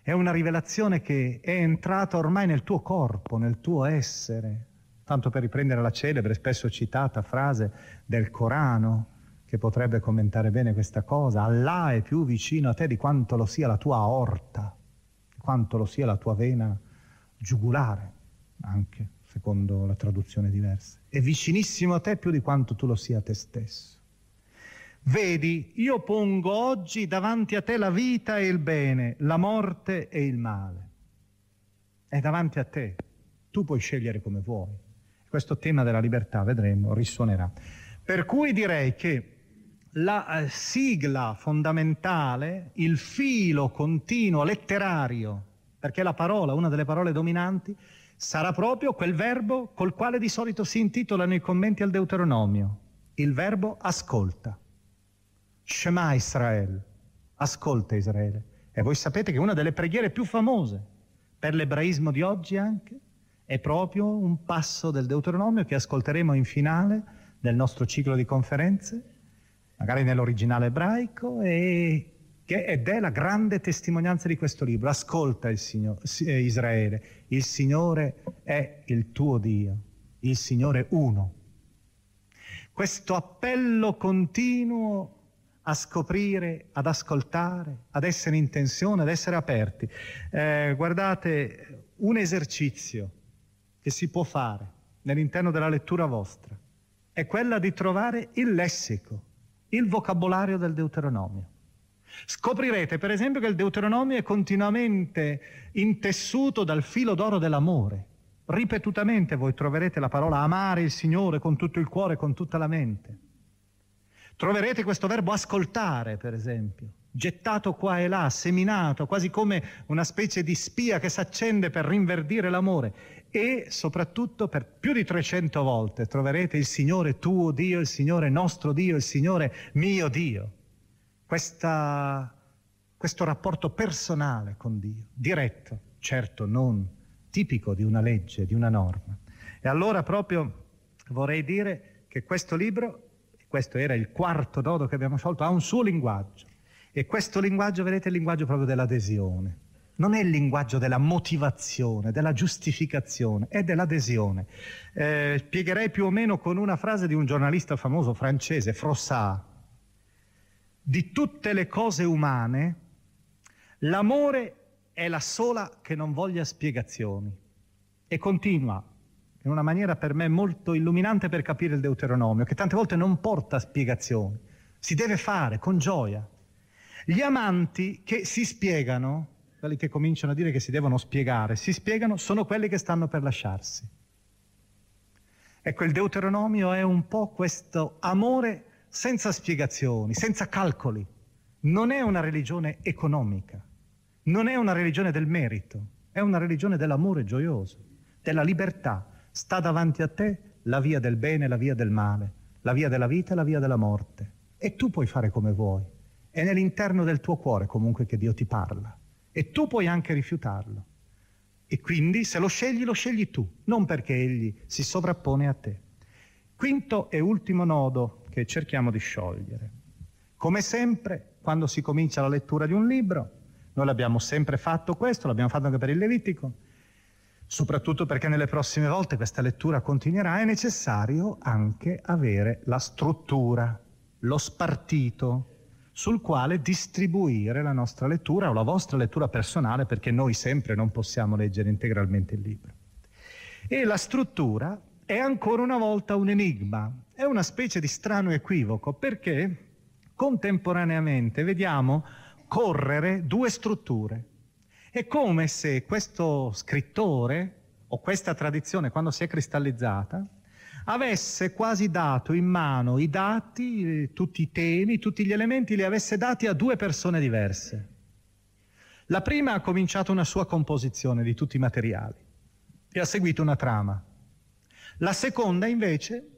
È una rivelazione che è entrata ormai nel tuo corpo, nel tuo essere, tanto per riprendere la celebre, spesso citata frase del Corano, che potrebbe commentare bene questa cosa. Allah è più vicino a te di quanto lo sia la tua aorta, di quanto lo sia la tua vena giugulare, anche secondo la traduzione diversa. È vicinissimo a te più di quanto tu lo sia a te stesso. Vedi, io pongo oggi davanti a te la vita e il bene, la morte e il male. È davanti a te. Tu puoi scegliere come vuoi. Questo tema della libertà, vedremo, risuonerà. Per cui direi che la eh, sigla fondamentale, il filo continuo letterario, perché la parola, una delle parole dominanti, sarà proprio quel verbo col quale di solito si intitolano i commenti al Deuteronomio, il verbo ascolta. Shema Israel, ascolta Israele. E voi sapete che una delle preghiere più famose per l'ebraismo di oggi anche è proprio un passo del Deuteronomio che ascolteremo in finale del nostro ciclo di conferenze magari nell'originale ebraico, e, che, ed è la grande testimonianza di questo libro. Ascolta il Signore, eh, Israele, il Signore è il tuo Dio, il Signore uno. Questo appello continuo a scoprire, ad ascoltare, ad essere in tensione, ad essere aperti. Eh, guardate, un esercizio che si può fare nell'interno della lettura vostra è quella di trovare il lessico il vocabolario del Deuteronomio. Scoprirete per esempio che il Deuteronomio è continuamente intessuto dal filo d'oro dell'amore. Ripetutamente voi troverete la parola amare il Signore con tutto il cuore, con tutta la mente. Troverete questo verbo ascoltare, per esempio, gettato qua e là, seminato, quasi come una specie di spia che si accende per rinverdire l'amore e soprattutto per più di 300 volte troverete il Signore tuo Dio, il Signore nostro Dio, il Signore mio Dio. Questa, questo rapporto personale con Dio, diretto, certo non tipico di una legge, di una norma. E allora proprio vorrei dire che questo libro, questo era il quarto nodo che abbiamo sciolto, ha un suo linguaggio. E questo linguaggio, vedete, è il linguaggio proprio dell'adesione non è il linguaggio della motivazione, della giustificazione, è dell'adesione. Eh, spiegherei più o meno con una frase di un giornalista famoso francese, Frossard. Di tutte le cose umane, l'amore è la sola che non voglia spiegazioni. E continua, in una maniera per me molto illuminante per capire il Deuteronomio, che tante volte non porta spiegazioni, si deve fare con gioia. Gli amanti che si spiegano, quelli che cominciano a dire che si devono spiegare, si spiegano, sono quelli che stanno per lasciarsi. Ecco, il Deuteronomio è un po' questo amore senza spiegazioni, senza calcoli. Non è una religione economica, non è una religione del merito, è una religione dell'amore gioioso, della libertà. Sta davanti a te la via del bene e la via del male, la via della vita e la via della morte. E tu puoi fare come vuoi. È nell'interno del tuo cuore comunque che Dio ti parla. E tu puoi anche rifiutarlo. E quindi se lo scegli, lo scegli tu, non perché egli si sovrappone a te. Quinto e ultimo nodo che cerchiamo di sciogliere. Come sempre, quando si comincia la lettura di un libro, noi l'abbiamo sempre fatto questo, l'abbiamo fatto anche per il Levitico, soprattutto perché nelle prossime volte questa lettura continuerà, è necessario anche avere la struttura, lo spartito sul quale distribuire la nostra lettura o la vostra lettura personale, perché noi sempre non possiamo leggere integralmente il libro. E la struttura è ancora una volta un enigma, è una specie di strano equivoco, perché contemporaneamente vediamo correre due strutture. È come se questo scrittore o questa tradizione, quando si è cristallizzata, avesse quasi dato in mano i dati, tutti i temi, tutti gli elementi, li avesse dati a due persone diverse. La prima ha cominciato una sua composizione di tutti i materiali e ha seguito una trama. La seconda invece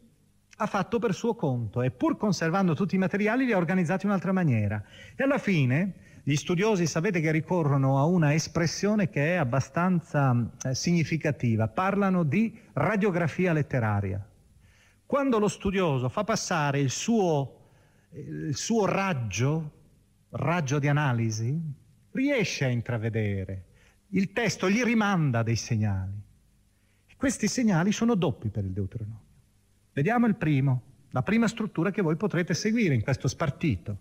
ha fatto per suo conto e pur conservando tutti i materiali li ha organizzati in un'altra maniera. E alla fine gli studiosi sapete che ricorrono a una espressione che è abbastanza eh, significativa, parlano di radiografia letteraria. Quando lo studioso fa passare il suo, il suo raggio, raggio di analisi, riesce a intravedere. Il testo gli rimanda dei segnali. E questi segnali sono doppi per il Deuteronomio. Vediamo il primo, la prima struttura che voi potrete seguire in questo spartito.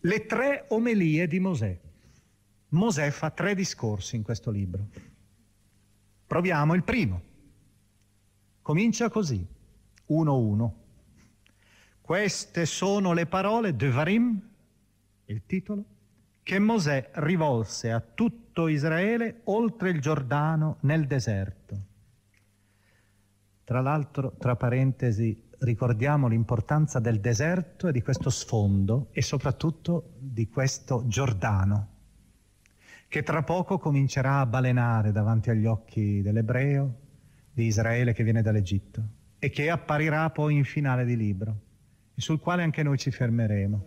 Le tre omelie di Mosè. Mosè fa tre discorsi in questo libro. Proviamo il primo. Comincia così, 1-1. Queste sono le parole Devarim, il titolo, che Mosè rivolse a tutto Israele oltre il Giordano nel deserto. Tra l'altro, tra parentesi, ricordiamo l'importanza del deserto e di questo sfondo e soprattutto di questo Giordano, che tra poco comincerà a balenare davanti agli occhi dell'ebreo, di Israele che viene dall'Egitto e che apparirà poi in finale di libro e sul quale anche noi ci fermeremo.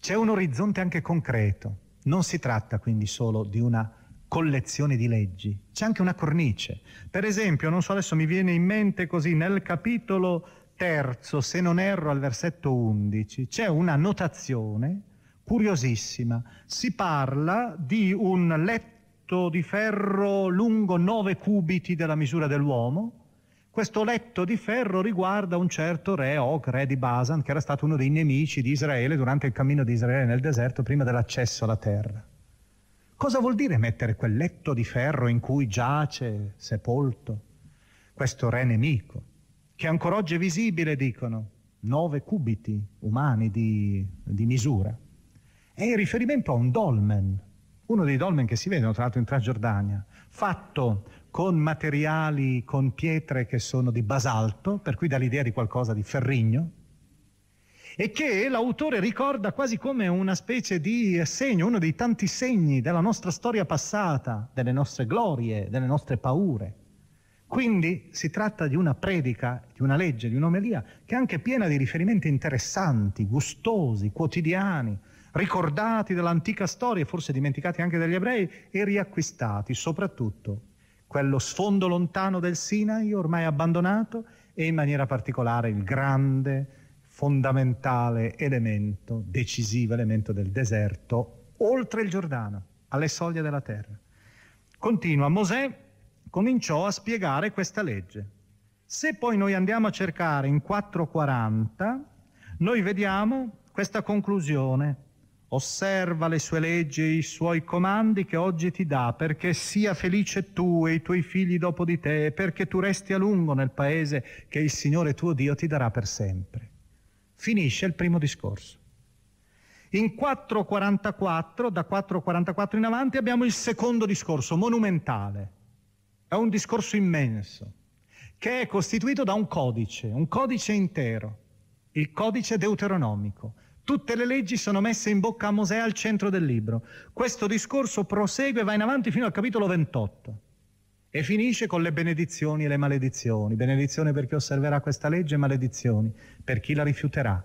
C'è un orizzonte anche concreto, non si tratta quindi solo di una collezione di leggi, c'è anche una cornice. Per esempio, non so adesso mi viene in mente così, nel capitolo terzo, se non erro al versetto 11, c'è una notazione curiosissima. Si parla di un letto letto di ferro lungo 9 cubiti della misura dell'uomo. Questo letto di ferro riguarda un certo re Og, re di Basan, che era stato uno dei nemici di Israele durante il cammino di Israele nel deserto prima dell'accesso alla terra. Cosa vuol dire mettere quel letto di ferro in cui giace sepolto questo re nemico, che ancora oggi è visibile, dicono, 9 cubiti umani di, di misura? È in riferimento a un dolmen, uno dei dolmen che si vedono tra l'altro in Transgiordania, fatto con materiali, con pietre che sono di basalto, per cui dà l'idea di qualcosa di ferrigno, e che l'autore ricorda quasi come una specie di segno, uno dei tanti segni della nostra storia passata, delle nostre glorie, delle nostre paure. Quindi si tratta di una predica, di una legge, di un'omelia che è anche piena di riferimenti interessanti, gustosi, quotidiani, ricordati dall'antica storia, forse dimenticati anche dagli ebrei, e riacquistati, soprattutto quello sfondo lontano del Sinai, ormai abbandonato, e in maniera particolare il grande, fondamentale elemento, decisivo elemento del deserto, oltre il Giordano, alle soglie della terra. Continua, Mosè cominciò a spiegare questa legge. Se poi noi andiamo a cercare in 440, noi vediamo questa conclusione. Osserva le sue leggi e i suoi comandi che oggi ti dà, perché sia felice tu e i tuoi figli dopo di te, e perché tu resti a lungo nel paese che il Signore tuo Dio ti darà per sempre. Finisce il primo discorso. In 444, da 444 in avanti, abbiamo il secondo discorso, monumentale. È un discorso immenso, che è costituito da un codice, un codice intero, il codice deuteronomico. Tutte le leggi sono messe in bocca a Mosè al centro del libro. Questo discorso prosegue e va in avanti fino al capitolo 28 e finisce con le benedizioni e le maledizioni. Benedizione per chi osserverà questa legge e maledizioni per chi la rifiuterà.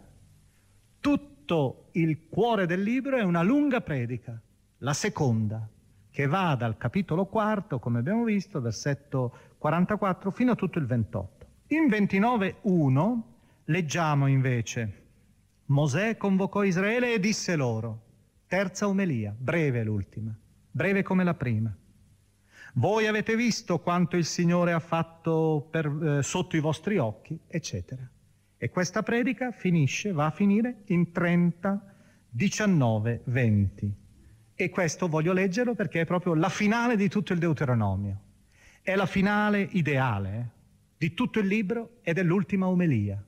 Tutto il cuore del libro è una lunga predica, la seconda, che va dal capitolo quarto, come abbiamo visto, versetto 44, fino a tutto il 28. In 29.1 leggiamo invece, Mosè convocò Israele e disse loro, terza omelia, breve l'ultima, breve come la prima. Voi avete visto quanto il Signore ha fatto per, eh, sotto i vostri occhi, eccetera. E questa predica finisce, va a finire in 30, 19, 20. E questo voglio leggerlo perché è proprio la finale di tutto il Deuteronomio. È la finale ideale eh, di tutto il libro ed è l'ultima omelia.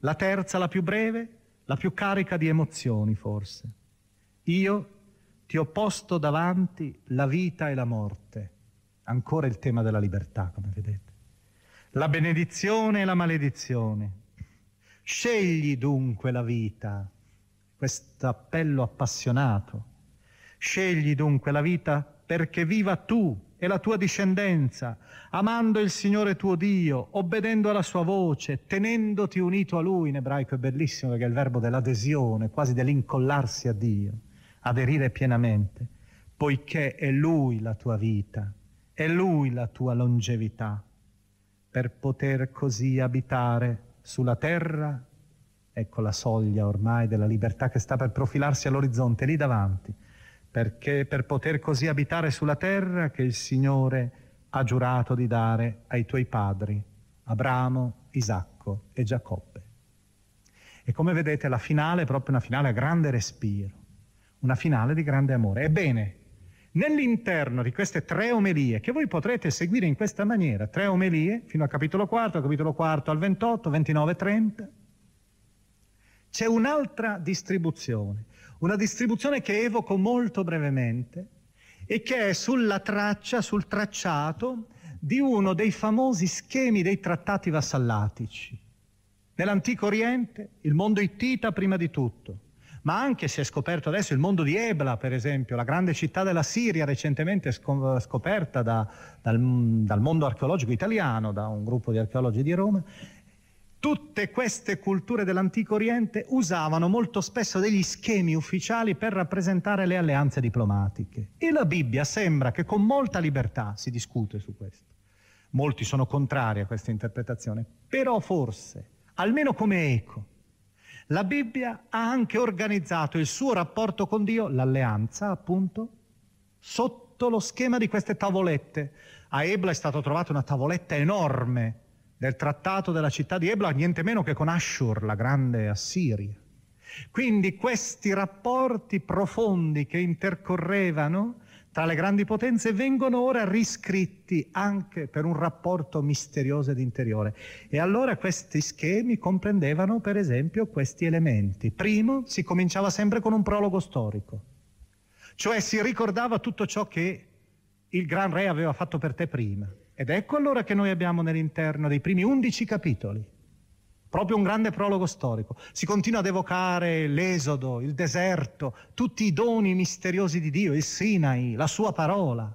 La terza, la più breve, la più carica di emozioni forse. Io ti ho posto davanti la vita e la morte. Ancora il tema della libertà, come vedete. La benedizione e la maledizione Scegli dunque la vita, questo appello appassionato. Scegli dunque la vita perché viva tu e la tua discendenza, amando il Signore tuo Dio, obbedendo alla sua voce, tenendoti unito a Lui. In ebraico è bellissimo perché è il verbo dell'adesione, quasi dell'incollarsi a Dio, aderire pienamente, poiché è Lui la tua vita, è Lui la tua longevità, per poter così abitare sulla terra, ecco la soglia ormai della libertà che sta per profilarsi all'orizzonte lì davanti, perché per poter così abitare sulla terra che il Signore ha giurato di dare ai tuoi padri, Abramo, Isacco e Giacobbe. E come vedete la finale è proprio una finale a grande respiro, una finale di grande amore. Ebbene, Nell'interno di queste tre omelie, che voi potrete seguire in questa maniera, tre omelie fino al capitolo 4, capitolo 4 al 28, 29 30, c'è un'altra distribuzione, una distribuzione che evoco molto brevemente e che è sulla traccia, sul tracciato di uno dei famosi schemi dei trattati vassallatici. Nell'antico Oriente, il mondo ittita prima di tutto, ma anche si è scoperto adesso il mondo di Ebla, per esempio, la grande città della Siria recentemente scoperta da, dal, dal mondo archeologico italiano, da un gruppo di archeologi di Roma. Tutte queste culture dell'antico Oriente usavano molto spesso degli schemi ufficiali per rappresentare le alleanze diplomatiche. E la Bibbia sembra che con molta libertà si discute su questo. Molti sono contrari a questa interpretazione, però forse, almeno come eco, la Bibbia ha anche organizzato il suo rapporto con Dio, l'alleanza appunto, sotto lo schema di queste tavolette. A Ebla è stata trovata una tavoletta enorme del trattato della città di Ebla, niente meno che con Ashur, la grande Assiria. Quindi questi rapporti profondi che intercorrevano tra le grandi potenze vengono ora riscritti anche per un rapporto misterioso ed interiore. E allora questi schemi comprendevano per esempio questi elementi. Primo, si cominciava sempre con un prologo storico, cioè si ricordava tutto ciò che il gran re aveva fatto per te prima. Ed ecco allora che noi abbiamo nell'interno dei primi undici capitoli proprio un grande prologo storico. Si continua ad evocare l'esodo, il deserto, tutti i doni misteriosi di Dio, il Sinai, la sua parola,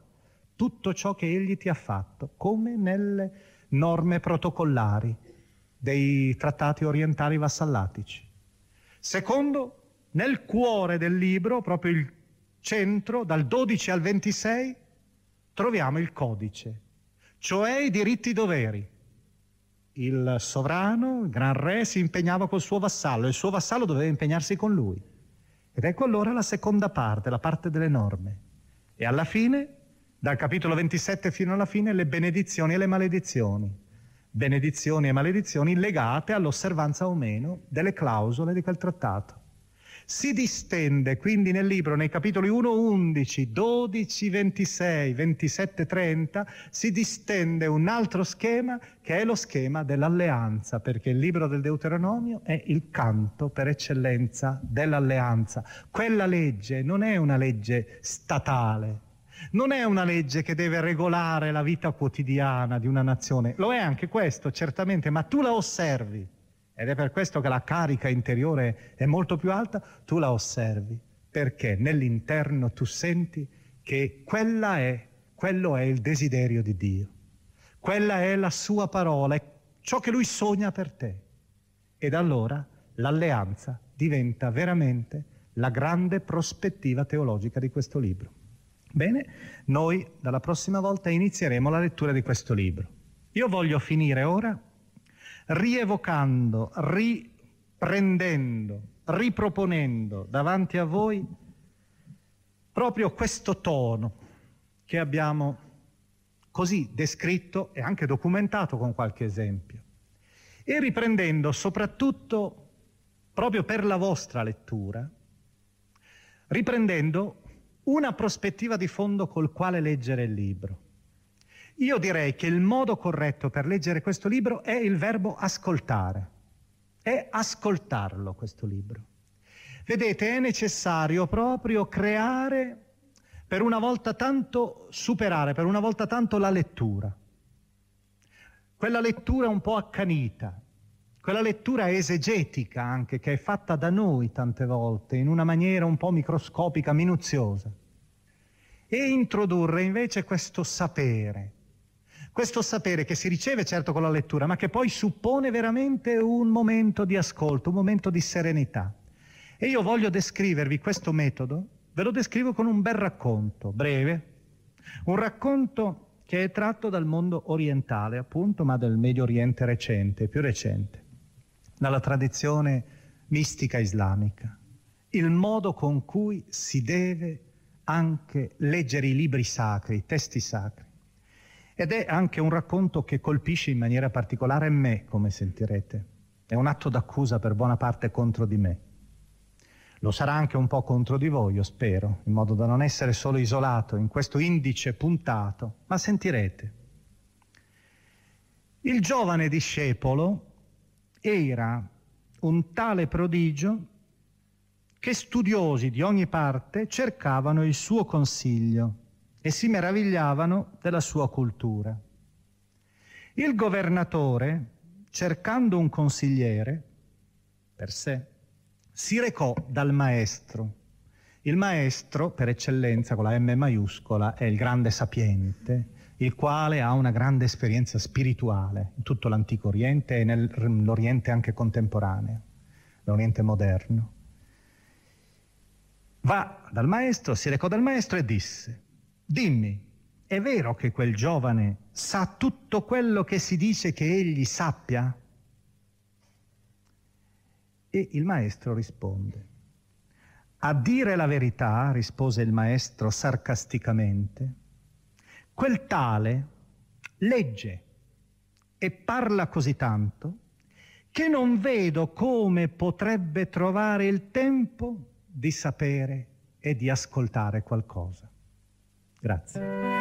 tutto ciò che egli ti ha fatto, come nelle norme protocollari dei trattati orientali vassallatici. Secondo, nel cuore del libro, proprio il centro, dal 12 al 26, troviamo il codice, cioè i diritti doveri il sovrano, il gran re, si impegnava col suo vassallo e il suo vassallo doveva impegnarsi con lui. Ed ecco allora la seconda parte, la parte delle norme. E alla fine, dal capitolo 27 fino alla fine, le benedizioni e le maledizioni. Benedizioni e maledizioni legate all'osservanza o meno delle clausole di quel trattato. Si distende quindi nel libro, nei capitoli 1, 11, 12, 26, 27, 30, si distende un altro schema che è lo schema dell'alleanza, perché il libro del Deuteronomio è il canto per eccellenza dell'alleanza. Quella legge non è una legge statale, non è una legge che deve regolare la vita quotidiana di una nazione, lo è anche questo certamente, ma tu la osservi ed è per questo che la carica interiore è molto più alta, tu la osservi, perché nell'interno tu senti che quella è, quello è il desiderio di Dio, quella è la sua parola, è ciò che lui sogna per te. Ed allora l'alleanza diventa veramente la grande prospettiva teologica di questo libro. Bene, noi dalla prossima volta inizieremo la lettura di questo libro. Io voglio finire ora rievocando, riprendendo, riproponendo davanti a voi proprio questo tono che abbiamo così descritto e anche documentato con qualche esempio. E riprendendo soprattutto, proprio per la vostra lettura, riprendendo una prospettiva di fondo col quale leggere il libro. Io direi che il modo corretto per leggere questo libro è il verbo ascoltare. È ascoltarlo questo libro. Vedete, è necessario proprio creare, per una volta tanto, superare per una volta tanto la lettura. Quella lettura un po' accanita, quella lettura esegetica anche, che è fatta da noi tante volte, in una maniera un po' microscopica, minuziosa. E introdurre invece questo sapere, questo sapere che si riceve certo con la lettura, ma che poi suppone veramente un momento di ascolto, un momento di serenità. E io voglio descrivervi questo metodo, ve lo descrivo con un bel racconto, breve, un racconto che è tratto dal mondo orientale, appunto, ma del Medio Oriente recente, più recente, dalla tradizione mistica islamica. Il modo con cui si deve anche leggere i libri sacri, i testi sacri. Ed è anche un racconto che colpisce in maniera particolare me, come sentirete. È un atto d'accusa per buona parte contro di me. Lo sarà anche un po' contro di voi, io spero, in modo da non essere solo isolato in questo indice puntato, ma sentirete. Il giovane discepolo era un tale prodigio che studiosi di ogni parte cercavano il suo consiglio e si meravigliavano della sua cultura. Il governatore, cercando un consigliere per sé, si recò dal maestro. Il maestro, per eccellenza, con la M maiuscola, è il grande sapiente, il quale ha una grande esperienza spirituale in tutto l'antico Oriente e nell'Oriente anche contemporaneo, l'Oriente moderno. Va dal maestro, si recò dal maestro e disse, Dimmi, è vero che quel giovane sa tutto quello che si dice che egli sappia? E il maestro risponde. A dire la verità, rispose il maestro sarcasticamente, quel tale legge e parla così tanto che non vedo come potrebbe trovare il tempo di sapere e di ascoltare qualcosa. Grazie.